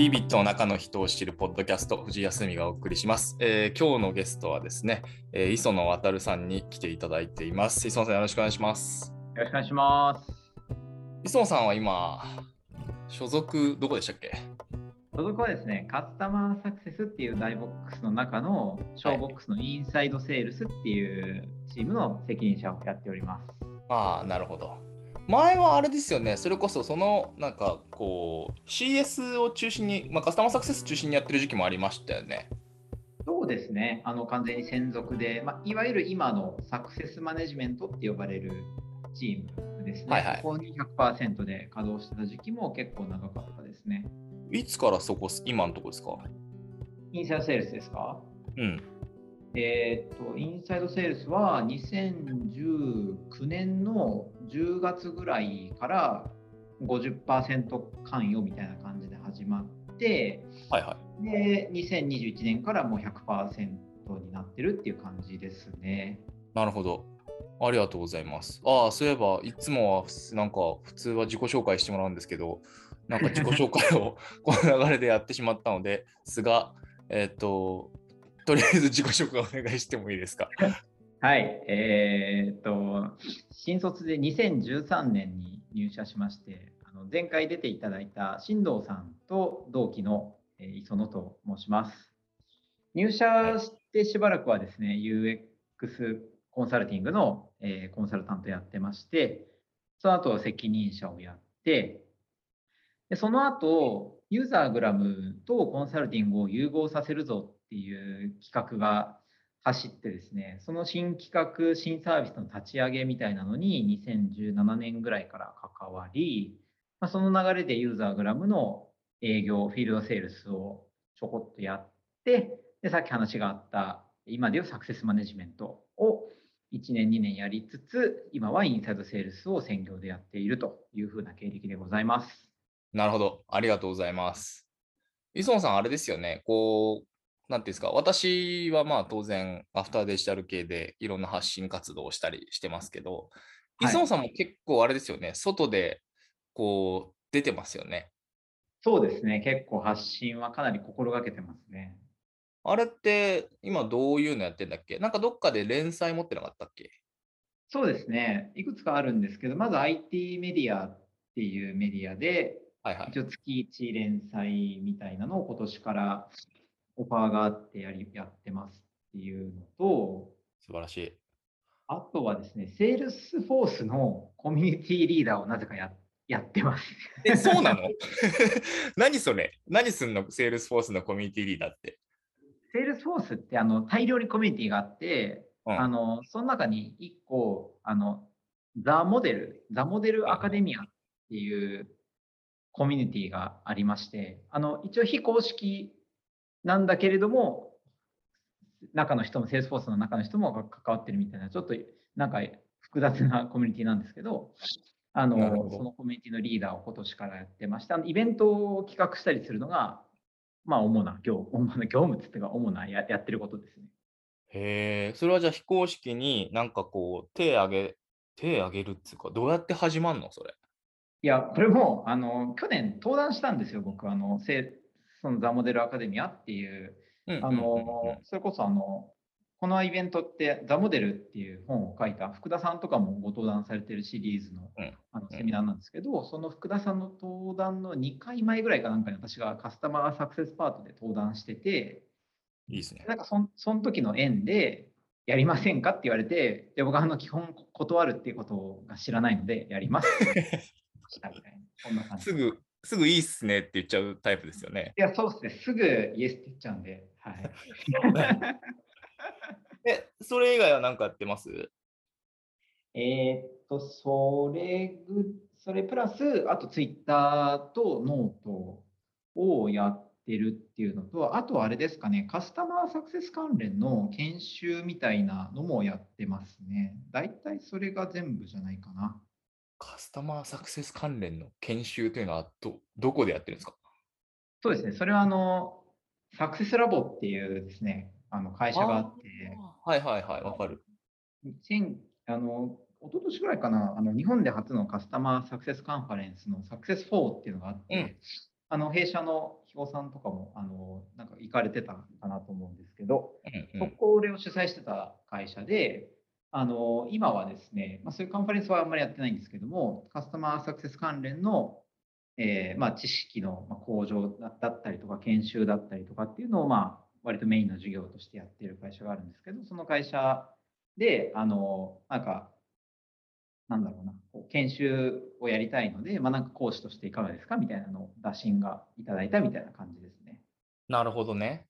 ビービットの中の人を知るポッドキャスト、藤井康美がお送りします。えー今日のゲストはですね、えー磯野渉さんに来ていただいています。磯野さんよろしくお願いします。よろしくお願いします。磯野さんは今、所属どこでしたっけ？所属はですね、カスタマーサクセスっていう大ボックスの中の小ボックスのインサイドセールスっていうチームの責任者をやっております。ああ、なるほど。前はあれですよね、それこそそのなんかこう CS を中心に、まあ、カスタマーサクセス中心にやってる時期もありましたよね。そうですね、あの完全に専属で、まあ、いわゆる今のサクセスマネジメントって呼ばれるチームですね。はいはいここに100%で稼働してた時期も結構長かったですね。いつからそこ、今のとこですか？インサイドセールスですか？うん。えーっと、インサイドセールスは2019年の10月ぐらいから50%関与みたいな感じで始まって、はいはい。で、2021年からもう100%になってるっていう感じですね。なるほど。ありがとうございます。ああ、そういえば、いつもはなんか普通は自己紹介してもらうんですけど、なんか自己紹介を この流れでやってしまったのですが、えっ、と、とりあえず自己紹介お願いしてもいいですか？はい、えーっと、新卒で2013年に入社しまして、あの前回出ていただいた新藤さんと同期の、えー磯野と申します。入社してしばらくはですね、UX コンサルティングの、えーコンサルタントやってまして、その後は責任者をやって、でその後、ユーザーグラムとコンサルティングを融合させるぞっていう企画が走ってですね、その新企画、新サービスの立ち上げみたいなのに2017年ぐらいから関わり、まあ、その流れでユーザーグラムの営業、フィールドセールスをちょこっとやって、でさっき話があった今でいうサクセスマネジメントを1年、2年やりつつ、今はインサイドセールスを専業でやっているというふうな経歴でございます。なるほど。ありがとうございます。磯野さん、あれですよね。こう、なんていうんですか、私はまあ当然、アフターデジタル系でいろんな発信活動をしたりしてますけど、はい磯野さんも結構あれですよね、外でこう出てますよね。そうですね、結構発信はかなり心がけてますね。あれって今どういうのやってんだっけ？なんかどっかで連載持ってなかったっけ？そうですね、いくつかあるんですけど、まず IT メディアっていうメディアで、はいはい。一応月1連載みたいなのを今年からオファーがあってやりやってますっていうのと、素晴らしい。あとはですね、セールスフォースのコミュニティリーダーをなぜかややってます。え、そうなの？何それ？何すんの？セールスフォースのコミュニティリーダーって。セールスフォースってあの大量にコミュニティがあって、うんあのその中に1個あの、ザ・モデル、ザ・モデルアカデミアっていうコミュニティがありまして、あの一応非公式なんだけれども、中の人も、セールスフォースの中の人も関わってるみたいな、ちょっとなんか複雑なコミュニティなんですけど、あのそのコミュニティのリーダーを今年からやってまして、あのイベントを企画したりするのが、まあ、主な業 主な業務っていうか、主なややってることですね。へえ、それはじゃあ非公式になんかこう手挙げ、手挙げるっていうか、どうやって始まるのそれ？いや、これもあの去年登壇したんですよ、僕、あのせそのザ・モデルアカデミアっていう、あのそれこそあのこのイベントって、ザ・モデルっていう本を書いた福田さんとかもご登壇されてるシリーズのうんあのセミナーなんですけど、その福田さんの登壇の2回前ぐらいかなんかに私がカスタマーサクセスパートで登壇してて、いいですね。なんかそんその時の縁で、やりませんかって言われて、で僕はあの基本断るっていうことが知らないので、やりますってしたみたいな、そんな感じ。すぐ、すぐいいっすねって言っちゃうタイプですよね。いや、そうですね。すぐイエスって言っちゃうんで、はい。え、それ以外は何かやってます？えーっと、それぐ、それプラス、あとツイッターとノートをやってるっていうのと、あとはあれですかね、カスタマーサクセス関連の研修みたいなのもやってますね。大体それが全部じゃないかな。カスタマーサクセス関連の研修というのはど、どこでやってるんですか？そうですね、それはあの、サクセスラボっていうですね、あの会社があって、はいはいはい、わかる。2000あの一昨年ぐらいかなあの、日本で初のカスタマーサクセスカンファレンスのサクセス4っていうのがあって、うん。あの弊社の肥後さんとかもあのなんか行かれてたかなと思うんですけど、うんうん。そこを主催してた会社で、あの今はですね、まあ、そういうカンファレンスはあんまりやってないんですけども、カスタマーサクセス関連の、えーまあ、知識の向上だったりとか、研修だったりとかっていうのを、まあ、割とメインの授業としてやっている会社があるんですけど、その会社で、あのなんか、なんだろうな、こう研修をやりたいので、まあ、なんか講師としていかがですか？みたいなのを打診がいただいたみたいな感じですね。なるほどね。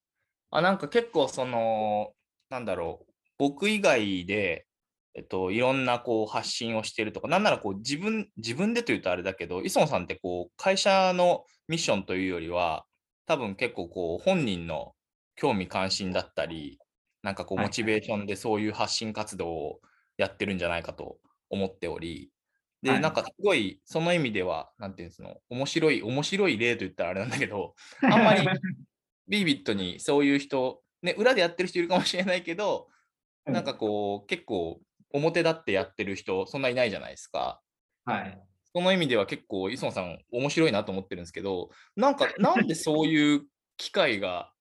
あ、なんか結構その、なんだろう、僕以外で、えっと、いろんなこう発信をしてるとか、なんならこう自分、自分でというとあれだけど、磯野さんってこう会社のミッションというよりは、多分結構こう本人の興味関心だったり、なんかこうはいモチベーションでそういう発信活動をやってるんじゃないかと思っており、で、はい。なんかすごいその意味では、なんていうんですの、面白い、面白い例と言ったらあれなんだけど、あんまりビービットにそういう人、ね、裏でやってる人いるかもしれないけど、なんかこう、結構表立ってやってる人、そんないないじゃないですか。はい。その意味では結構、磯野さん、面白いなと思ってるんですけど、なんか、なんでそういう機会が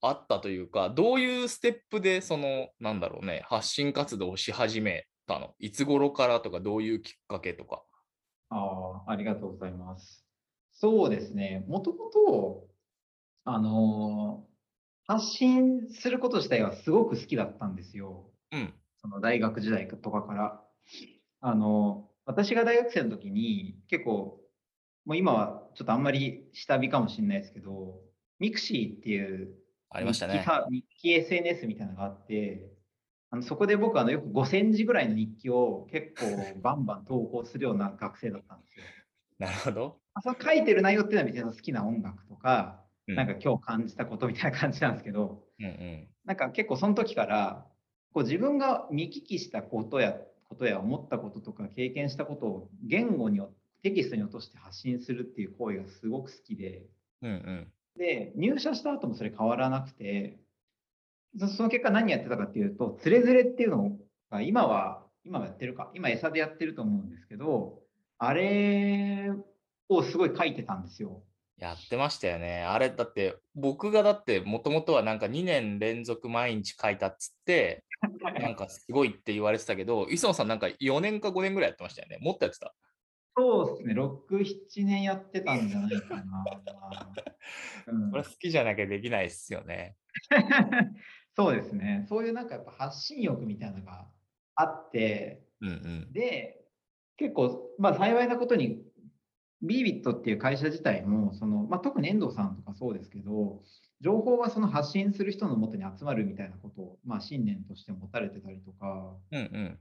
あったというか、どういうステップで、その、なんだろうね、発信活動をし始めたの？いつ頃からとか、どういうきっかけとか。ああ、ありがとうございます。そうですね。もともと、あのー発信すること自体はすごく好きだったんですよ。うん。その大学時代とかから。あの私が大学生の時に結構、もう今はちょっとあんまり下火かもしれないですけど、ミクシーっていうありましたね。日記さ日記 SNS みたいなのがあって、あのそこで僕あのよく5000字ぐらいの日記を結構 バンバン投稿するような学生だったんですよ。なるほど。あその書いてる内容っていうのは別に好きな音楽とか、うんなんか今日感じたことみたいな感じなんですけど、うんうん。なんか結構その時からこう自分が見聞きしたことやことや思ったこととか経験したことを言語によテキストに落として発信するっていう行為がすごく好きで、うんうん。で、入社した後もそれ変わらなくて、そその結果何やってたかっていうと、つれづれっていうのが今は、今はやってるか、今餌でやってると思うんですけど、あれをすごい書いてたんですよ。やってましたよね。あれだって、僕がだって、もともとはなんか2年連続毎日書いたっつって、なんかすごいって言われてたけど、磯野さんなんか4年か5年ぐらいやってましたよね。もっとやってた？そうですね、6、7年やってたんじゃないかな。うんこれ好きじゃなきゃできないですよね。そうですね、そういうなんかやっぱ発信欲みたいなのがあって、うんうん。で、結構、まあ、幸いなことに、ビービットっていう会社自体も、そのまあ、特に遠藤さんとかそうですけど、情報はその発信する人のもとに集まるみたいなことを、まあ、信念として持たれてたりとか、うんうん。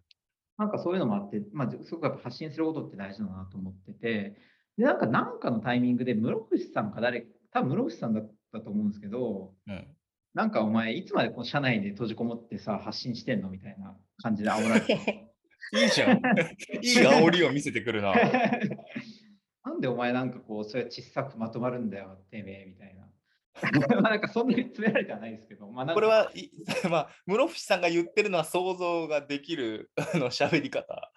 なんかそういうのもあって、まあ、すごくやっぱ発信することって大事だなと思ってて、で、なんか、なんかのタイミングで、室伏さんか誰、多分室伏さんだったと思うんですけど、うん、なんかお前、いつまでこう社内で閉じこもってさ、発信してんのみたいな感じで煽られて。いいじゃん。いい煽りを見せてくるな。なんでお前なんかこう、それ小さくまとまるんだよ、てめえ、みたいな。まあなんかそんなに詰められてはないですけど、まあこれは、い まあ、室伏さんが言ってるのは想像ができるあの喋り方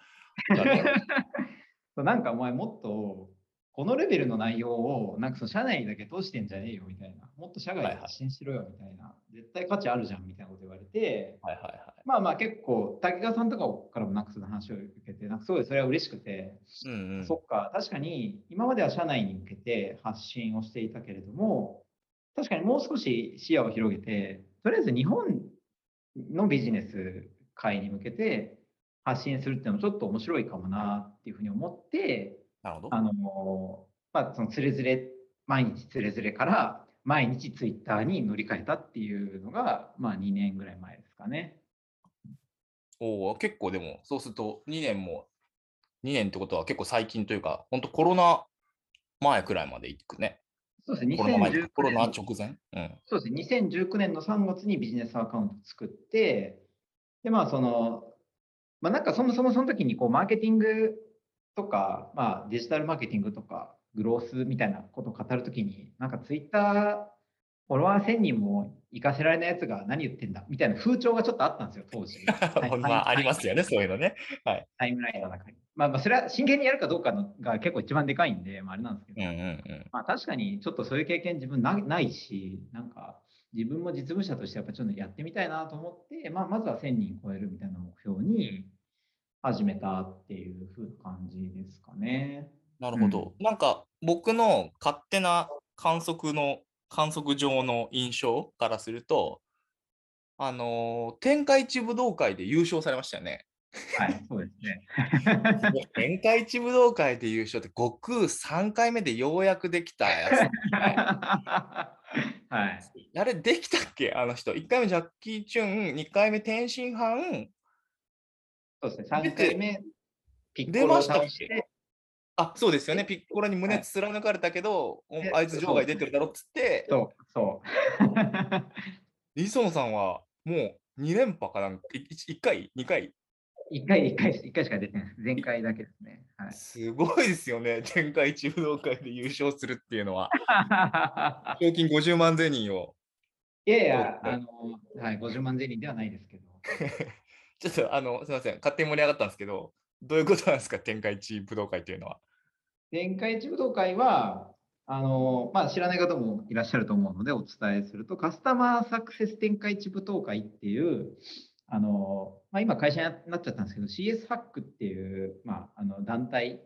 なんかお前もっと、このレベルの内容を、なんかその社内にだけ通してんじゃねえよみたいな、もっと社外で発信しろよみたいな、絶対価値あるじゃんみたいなこと言われて、はいはいはい。まあまあ結構、滝川さんとかからもなんかその話を受けて、なんかすごいそれは嬉しくて、うんうん。そっか、確かに今までは社内に向けて発信をしていたけれども、確かにもう少し視野を広げて、とりあえず日本のビジネス界に向けて発信するっていうのもちょっと面白いかもなっていうふうに思って、なるほど。あのまあ、そのつれづれ、毎日つれづれから毎日ツイッターに乗り換えたっていうのが、まあ2年ぐらい前ですかね。おお、結構でも、そうすると2年も、2年ってことは結構最近というか、本当コロナ前くらいまで行くね。そうですね、コロナ前2019コロナ年直前？うん。そうですね、2019年の3月にビジネスアカウント作って、で、まあ、その、まあ、なんかそもそもその時にこうマーケティングとか、まあ、デジタルマーケティングとか、グロースみたいなことを語るときに、なんかツイッター、フォロワー1000人も行かせられないやつが何言ってんだみたいな風潮がちょっとあったんですよ、当時。まあ、ありますよね、そういうのね。はい。タイムラインの中に。まあ、まあそれは真剣にやるかどうかのが結構一番でかいんで、まあ、あれなんですけど、うんうんうん。まあ、確かにちょっとそういう経験自分なないし、なんか自分も実務者としてやっぱちょっとやってみたいなと思って、まあ、まずは1000人超えるみたいな目標に始めたっていう風な感じですかね。なるほど。なんか僕の勝手な観測の観測上の印象からすると、あのー天下一武道会で優勝されましたよね。はい、そうですね。天下一武道会で優勝って悟空3回目でようやくできたやつ。はい。あれできたっけ？あの人。1回目ジャッキー・チュン、2回目天津飯。そうですね、3回目、ピッ出コロをましたっけ？倒して、あ、そうですよね。えピッコロに胸はい貫かれたけど、あいつ場外出てるだろっつって、そう、そう。磯野さんはもう2連覇かなんか、1回 ?2 回？1回、一回、一回しか出てないです。前回だけですね。はい。すごいですよね。天下一武道会で優勝するっていうのは。賞金50万ゼニーを。いやいや、あの、はい、50万ゼリーではないですけど。ちょっとあの、すみません。勝手に盛り上がったんですけど、どういうことなんですか？天下一武道会というのは。天下一武道会は、あの、まあ、知らない方もいらっしゃると思うので、お伝えすると、カスタマーサクセス天下一武道会っていう、あの、まあ、今会社になっちゃったんですけど、CS ハックっていう、まあ、あの団体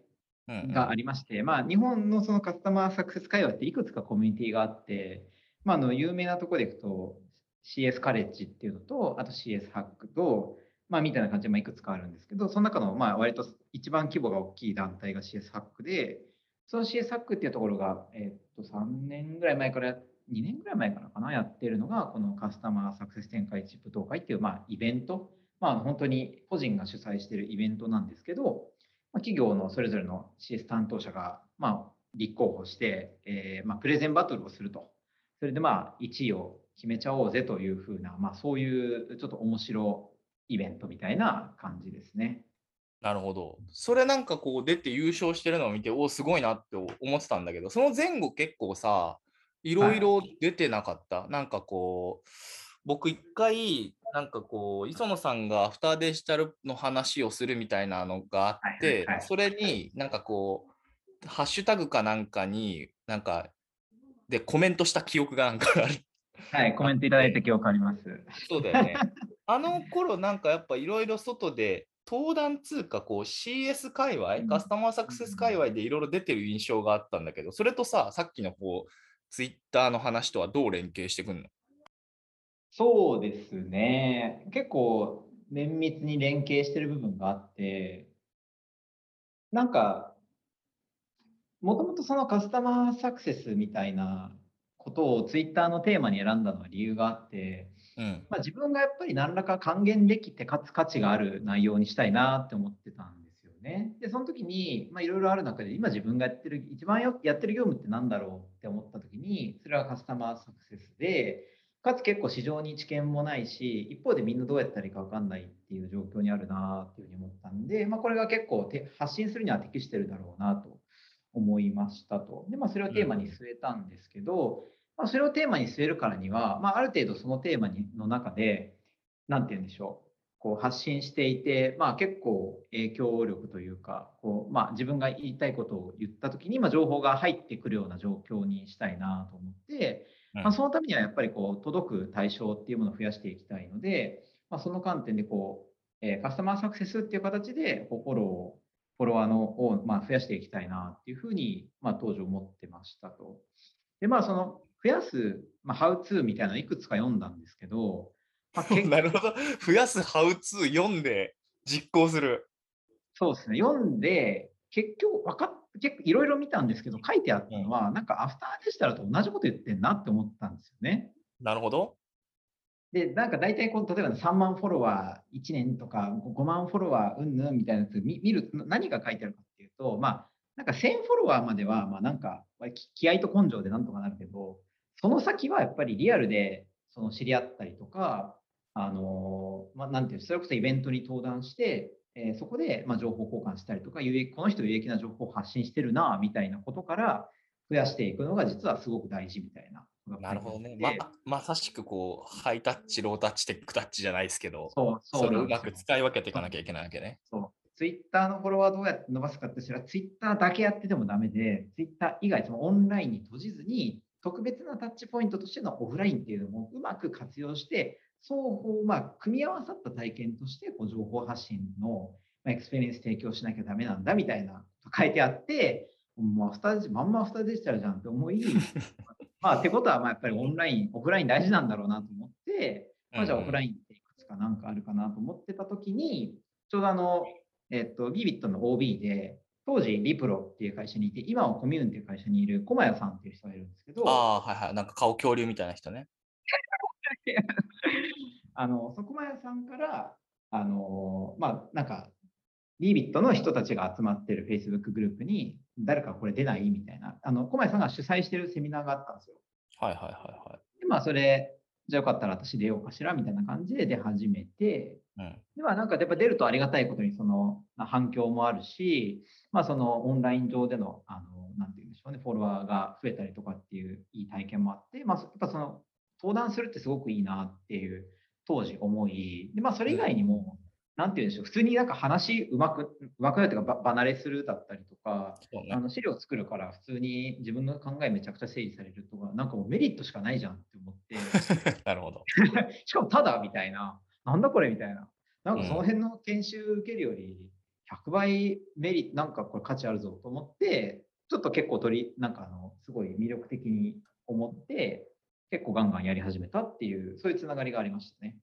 うんうんがありまして、まあ、日本のそのカスタマーサクセス会話っていくつかコミュニティがあって、まあ、あの有名なところでいくと CS カレッジっていうのと、あと CS ハックと、まあ、みたいな感じでまあいくつかあるんですけど、その中のまあ割と一番規模が大きい団体が CS ハックで、その CS ハックっていうところが、えっと3年ぐらい前から、2年ぐらい前からかな、やってるのが、このカスタマーサクセス展開チップ東会っていうまあイベント、まあ、本当に個人が主催しているイベントなんですけど、まあ、企業のそれぞれの CS 担当者が、まあ、立候補して、えーまあ、プレゼンバトルをすると。それでまあ1位を決めちゃおうぜというふうな、まあ、そういうちょっと面白いイベントみたいな感じですね。なるほど。それなんかこう出て優勝してるのを見て、おお、すごいなって思ってたんだけど、その前後結構さ、いろいろ出てなかった？なんかこう、僕一回、なんかこう、磯野さんがアフターデジタルの話をするみたいなのがあっはいてはいはい、それになんかこう、ハッシュタグかなんかに、なんか、でコメントした記憶がなんかある。はい、コメントいただいた記憶あります。そうだよね。あの頃なんかやっぱいろいろ外で登壇通貨こう CS 界隈、うんカスタマーサクセス界隈でいろいろ出てる印象があったんだけど、それとさ、さっきのこう、ツイッターの話とはどう連携してくんの？そうですね。結構綿密に連携してる部分があって、なんか、もともとそのカスタマーサクセスみたいなことをツイッターのテーマに選んだのは理由があって、うん。まあ、自分がやっぱり何らか還元できて、かつ価値がある内容にしたいなって思ってたんですよね。で、その時に、いろいろある中で、今自分がやってる、一番やってる業務って何だろうって思った時に、それはカスタマーサクセスで、かつ結構市場に知見もないし、一方でみんなどうやったらいいか分かんないっていう状況にあるなっていうふうに思ったんで、まあ、これが結構発信するには適してるだろうなと思いましたと。で、まあ、それをテーマに据えたんですけど、まあ、それをテーマに据えるからには、まあ、ある程度そのテーマにの中で、なんて言うんでしょう。こう発信していて、まあ、結構影響力というかこう、まあ、自分が言いたいことを言った時に、まあ、情報が入ってくるような状況にしたいなと思って、うんまあ、そのためにはやっぱりこう届く対象っていうものを増やしていきたいので、まあ、その観点でこう、えーカスタマーサクセスっていう形でこうフォローをフォロワーのをまあ増やしていきたいなっていうふうに、まあ、当時思ってましたと。で、まあ、その増やす、まあ、ハウツーみたいなのいくつか読んだんですけど、まあ、結なるほど。増やすハウツー読んで実行する。そうですね、読んで、結局分かっ結構いろいろ見たんですけど、書いてあったのは、なんかアフターデジタルと同じこと言ってんなって思ったんですよね。なるほど。で、なんか大体こう、例えば3万フォロワー1年とか5万フォロワーうんぬんみたいなやつ見見る、何が書いてあるかっていうと、まあ、なんか1000フォロワーまでは、まあなんかき気合と根性でなんとかなるけど、その先はやっぱりリアルでその知り合ったりとか、あのまあ、なんていう、それこそイベントに登壇して、えーそこでまあ情報交換したりとか、有益この人有益な情報を発信してるな、みたいなことから増やしていくのが実はすごく大事みたいななるほど。ね。ままさしくこう、ハイタッチ、ロータッチ、テックタッチじゃないですけど、そう、それをうまく使い分けていかなきゃいけないわけね。そうツイッターのフォロワーどうやって伸ばすかってしたら、ツイッターだけやっててもダメで、ツイッター以外、そのオンラインに閉じずに、特別なタッチポイントとしてのオフラインっていうのもうまく活用して、双方、まあ、組み合わさった体験として、こう情報発信のエクスペリエンス提供しなきゃダメなんだみたいな書いてあって、まあ、2まんま2デジタルじゃんって思い、まあ、ってことは、まあ、やっぱりオンライン、オフライン大事なんだろうなと思って、まあ、じゃあオフラインっていくつかなんかあるかなと思ってたときに、ちょうどあの、えっと、ビビットの OB で、当時、リプロっていう会社にいて、今はコミューンっていう会社にいる駒谷さんっていう人がいるんですけど、ああ、はいはい。なんか顔恐竜みたいな人ね。あの、そこまやさんから、あの、まあ、なんか、ビビットの人たちが集まってる Facebook グループに、誰かこれ出ないみたいな、あの、小前さんが主催してるセミナーがあったんですよ。はいはいはいはい。で、まあ、それ、じゃあよかったら私出ようかしらみたいな感じで出始めて、うん、でまあなんかやっぱ出るとありがたいことにその反響もあるし、まあそのオンライン上での、あの、なんていうんでしょうね、フォロワーが増えたりとかっていういい体験もあって、まあやっぱその登壇するってすごくいいなっていう当時思い、でまあそれ以外にも、なんて言うんでしょう、普通になんか話うまく、うまくなるというか、離れするだったりとか、ね、あの資料作るから普通に自分の考えめちゃくちゃ整理されるとか、なんかもうメリットしかないじゃんって思って。なるほど。しかもただみたいな、なんだこれみたいな。なんかその辺の研修受けるより、100倍メリット、なんかこれ価値あるぞと思って、ちょっと結構取り、なんかあの、すごい魅力的に思って、結構ガンガンやり始めたっていう、そういうつながりがありましたね。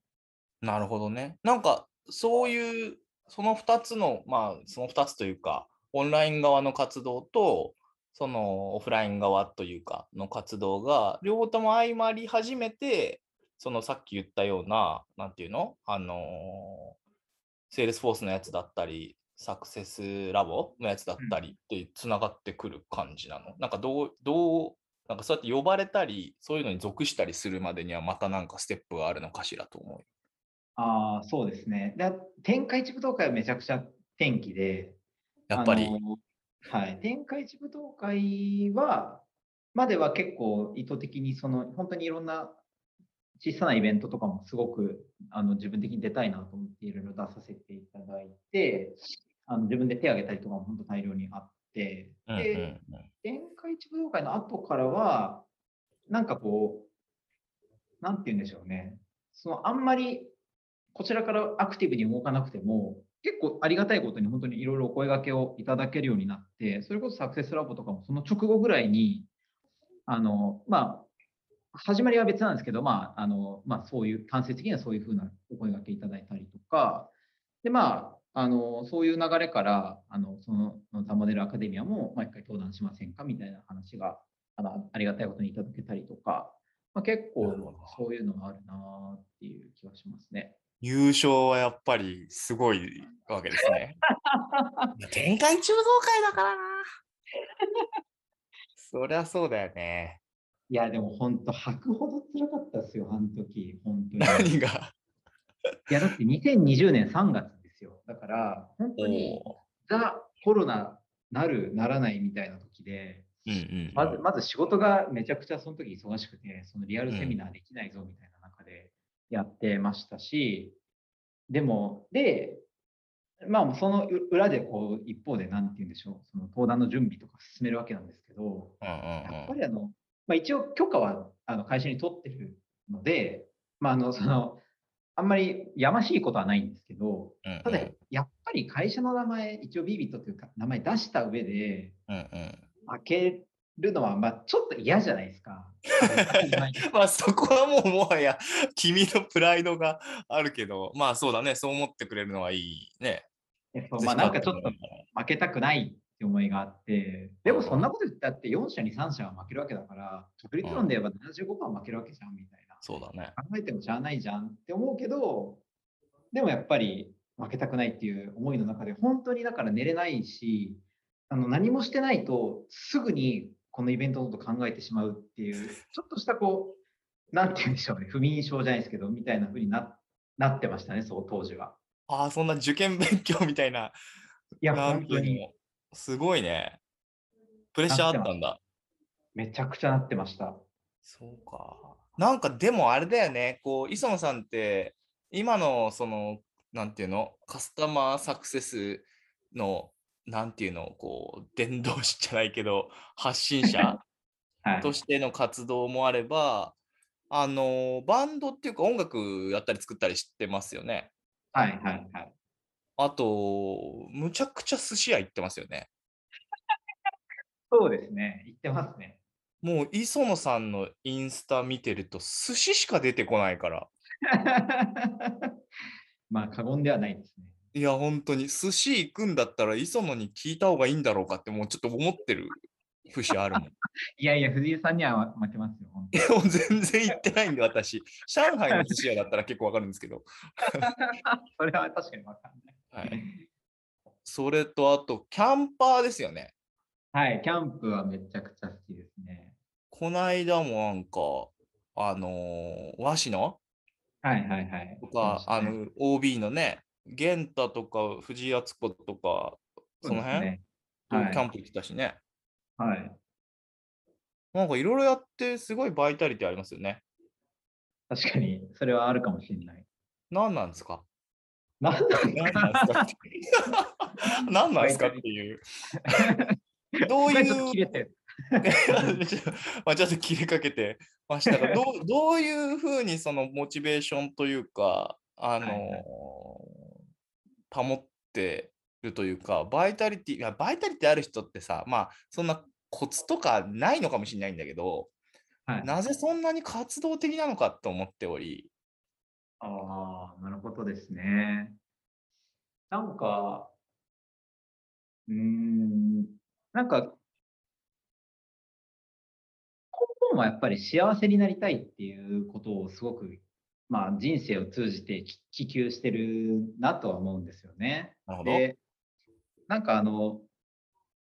なるほどね。なんかそういう、その2つの、まあ、その2つというか、オンライン側の活動と、そのオフライン側というかの活動が、両方とも相まり始めて、そのさっき言ったような、なんていうの？あのー、セールスフォースのやつだったり、サクセスラボのやつだったりってつながってくる感じなの、なんかどう、どう、なんかそうやって呼ばれたり、そういうのに属したりするまでにはまたなんかステップがあるのかしらと思う。ああ、そうですね。で、天下一武道会はめちゃくちゃ天気で、やっぱり。はい。天下一武道会は、までは結構意図的に、その、本当にいろんな小さなイベントとかもすごくあの自分的に出たいなと思っていろいろ出させていただいて、あの自分で手を挙げたりとかも本当大量にあって、で、天下一武道会の後からは、なんかこう、なんて言うんでしょうね。そのあんまりこちらからアクティブに動かなくても、結構ありがたいことに本当にいろいろお声がけをいただけるようになって、それこそサクセスラボとかもその直後ぐらいに、あの、まあ、始まりは別なんですけど、まあ、あの、まあ、そういう、間接的にはそういうふうなお声がけいただいたりとか、で、まあ、あの、そういう流れから、あの、その、ザ・モデルアカデミアも、まあ、一回登壇しませんかみたいな話が、あの、ありがたいことにいただけたりとか、まあ、結構そういうのがあるなっていう気がしますね。優勝はやっぱりすごいわけですね。天下一武道会だからな。そりゃそうだよね。いや、でも本当、吐くほど辛かったですよ、あの時、本当に。何が？いや、だって2020年3月ですよ。だから、本当に、ザ・コロナなる、ならないみたいな時で、うんうん、まずまず仕事がめちゃくちゃその時忙しくて、そのリアルセミナーできないぞみたいな中で、やってましたし、でも、で、まあ、その裏でこう一方で何て言うんでしょう、その登壇の準備とか進めるわけなんですけど、やっぱりあの、まあ、一応許可はあの会社に取ってるので、まあ、あのそのあんまりやましいことはないんですけど、ただやっぱり会社の名前、一応ビビットというか名前出した上で、開けるのは、まあ、ちょっと嫌じゃないですか。まあそこはもうもはや君のプライドがあるけど、まあそうだね、そう思ってくれるのはいいね。そうまあなんかちょっと負けたくないって思いがあって、でもそんなこと言ったって4社に3社は負けるわけだから、直立論で言えば75%負けるわけじゃんみたいな。そうだね。考えてもしゃあないじゃんって思うけど、でもやっぱり負けたくないっていう思いの中で、本当にだから寝れないし、あの何もしてないとすぐにこのイベントのこと考えてしまうっていう、ちょっとしたこう、なんて言うんでしょうね、不眠症じゃないですけど、みたいなふうにななってましたね、そう、当時は。ああ、そんな受験勉強みたいな。いや、本当に。すごいね。プレッシャーあったんだ。めちゃくちゃなってました。そうか。なんかでもあれだよね、こう、磯野さんって、今のその、なんていうの、カスタマーサクセスの、なんていうの、こう、伝道師じゃないけど、発信者 はい。としての活動もあれば、あの、バンドっていうか音楽やったり作ったりしてますよね。はいはいはい。あと、むちゃくちゃ寿司屋行ってますよね。そうですね。言ってますね。もう磯野さんのインスタ見てると寿司しか出てこないから。まあ過言ではないですね。いや、本当に寿司行くんだったら磯野に聞いた方がいいんだろうかってもうちょっと思ってる節あるもん。いやいや、藤井さんには負けますよ。本当全然行ってないんで、私。上海の寿司屋だったら結構わかるんですけど。それは確かに分かんない。はい。それと、あと、キャンパーですよね。はい、キャンプはめちゃくちゃ好きですね。こないだもなんか、あのー和紙の？はいはいはい。とか、あの、OB のね、玄太とか藤井敦子とか、その辺、ね。とはいキャンプ行ってたしね。はい。なんかいろいろやって、すごいバイタリティありますよね。確かに、それはあるかもしれない。何なんですか？なんだ何なんですか？って何なんですかっていう。どういう切れて まあちょっと切れかけてましたが、どう どういうふうにそのモチベーションというか、あのーはいはい保ってるというか、バイタリティ、いやバイタリティある人ってさ、まあそんなコツとかないのかもしれないんだけど、はい、なぜそんなに活動的なのかと思っており、ああ、なるほどですね。なんか、うーん、なんか、根本はやっぱり幸せになりたいっていうことをすごく、まあ人生を通じてき希求してるなとは思うんですよね。なるほど。で、なんかあの、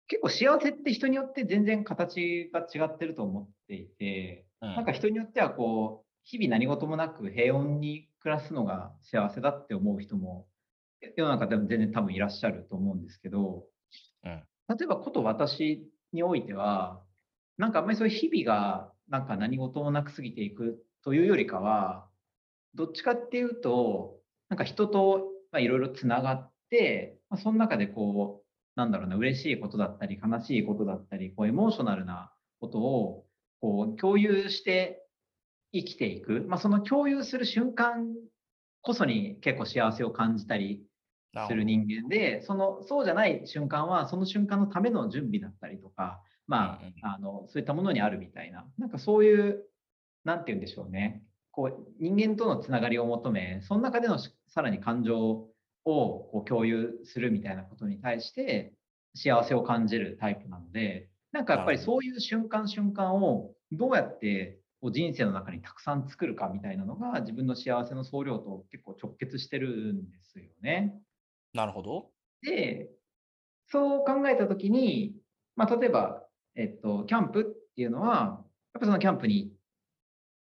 結構幸せって人によって全然形が違ってると思っていて、うん。なんか人によってはこう、日々何事もなく平穏に暮らすのが幸せだって思う人も、世の中でも全然多分いらっしゃると思うんですけど、うん。例えばこと私においては、なんかあんまりそういう日々がなんか何事もなく過ぎていくというよりかは、どっちかっていうと、なんか人とまあいろいろつながって、まあ、その中でこう、なんだろうな、嬉しいことだったり、悲しいことだったり、こうエモーショナルなことをこう共有して生きていく、まあ、その共有する瞬間こそに結構幸せを感じたりする人間で、そのそうじゃない瞬間は、その瞬間のための準備だったりとか、まあ、あのそういったものにあるみたいな、なんかそういう、なんて言うんでしょうね、こう人間とのつながりを求め、その中でのしさらに感情をこう共有するみたいなことに対して、幸せを感じるタイプなので、なんかやっぱりそういう瞬間瞬間をどうやってこう人生の中にたくさん作るかみたいなのが自分の幸せの総量と結構直結してるんですよね。なるほど。で、そう考えたときに、まあ、例えば、えっと、キャンプっていうのは、やっぱそのキャンプに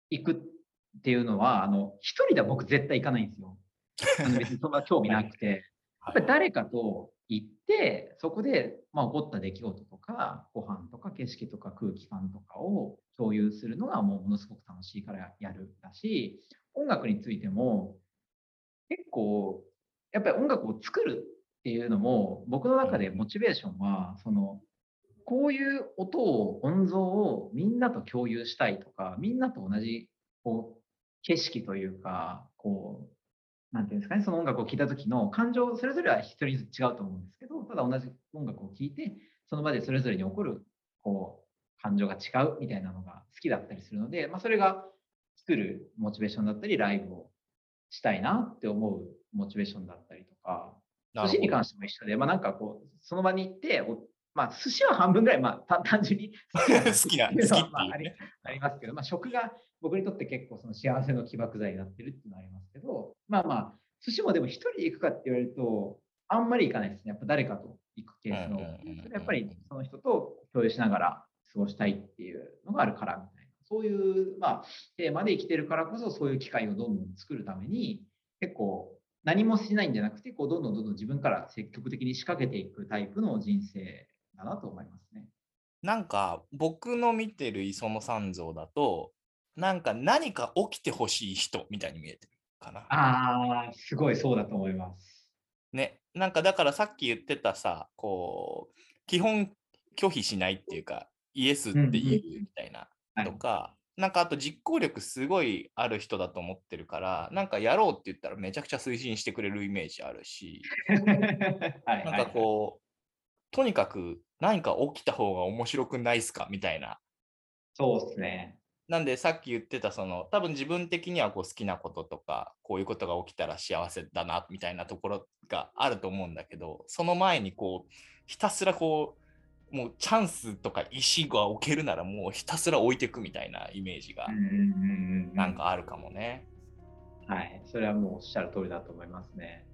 行くっていうのは、あの、一人では僕絶対行かないんですよ。別にそんな興味なくて。やっぱり誰かと行って、そこで、まあ、起こった出来事とか、ご飯とか景色とか空気感とかを共有するのがもうものすごく楽しいからやるだし、音楽についても、結構、やっぱり音楽を作るっていうのも、僕の中でモチベーションは、その、こういう音を、音像をみんなと共有したいとか、みんなと同じ、こう、景色というか、こう、なんていうんですかね、その音楽を聴いた時の感情、それぞれは一人ずつ違うと思うんですけど、ただ同じ音楽を聴いて、その場でそれぞれに起こる、こう、感情が違うみたいなのが好きだったりするので、まあ、それが作るモチベーションだったり、ライブをしたいなって思うモチベーションだったりとか、なるほど。寿司に関しても一緒で、まあ、なんかこう、その場に行って、おまあ、寿司は半分ぐらい、まあ、た 単純に 好きな、好きっていうね。ありますけど、まあ、食が僕にとって結構その幸せの起爆剤になってるっていうのはありますけど、まあまあ、寿司もでも一人で行くかって言われると、あんまり行かないですね。やっぱ誰かと行くケースのやっぱりその人と共有しながら過ごしたいっていうのがあるからみたいな、そういう、まあ、テーマで生きてるからこそ、そういう機会をどんどん作るために、結構何もしないんじゃなくて、こうどんどんどんどん自分から積極的に仕掛けていくタイプの人生だなと思いますね。なんか僕の見てる磯野三蔵だと、なんか何か起きてほしい人みたいに見えてるかな。ああ、すごいそうだと思います。ね、なんかだからさっき言ってたさ、こう、基本拒否しないっていうか、イエスって言うみたいなとか、なんかあと実行力すごいある人だと思ってるから、なんかやろうって言ったらめちゃくちゃ推進してくれるイメージあるし、はいなんかこう、とにかく何か起きた方が面白くないっすか？みたいな。そうですね。なんでさっき言ってたその多分自分的にはこう好きなこととかこういうことが起きたら幸せだなみたいなところがあると思うんだけどその前にこうひたすらこうもうチャンスとか石が置けるならもうひたすら置いていくみたいなイメージがなんかあるかもね。はい、それはもうおっしゃる通りだと思いますね。